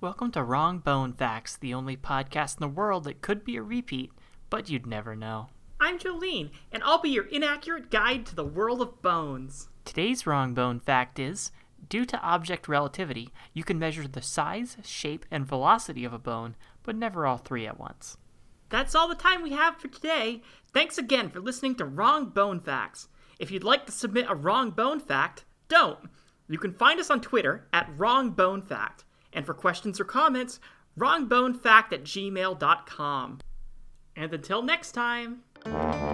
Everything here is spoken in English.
Welcome to Wrong Bone Facts, the only podcast in the world that could be a repeat, but you'd never know. I'm Jolene, and I'll be your inaccurate guide to the world of bones. Today's wrong bone fact is due to object relativity, you can measure the size, shape, and velocity of a bone, but never all three at once. That's all the time we have for today. Thanks again for listening to Wrong Bone Facts. If you'd like to submit a wrong bone fact, don't. You can find us on Twitter at WrongBoneFact. And for questions or comments, wrongbonefact at gmail.com. And until next time.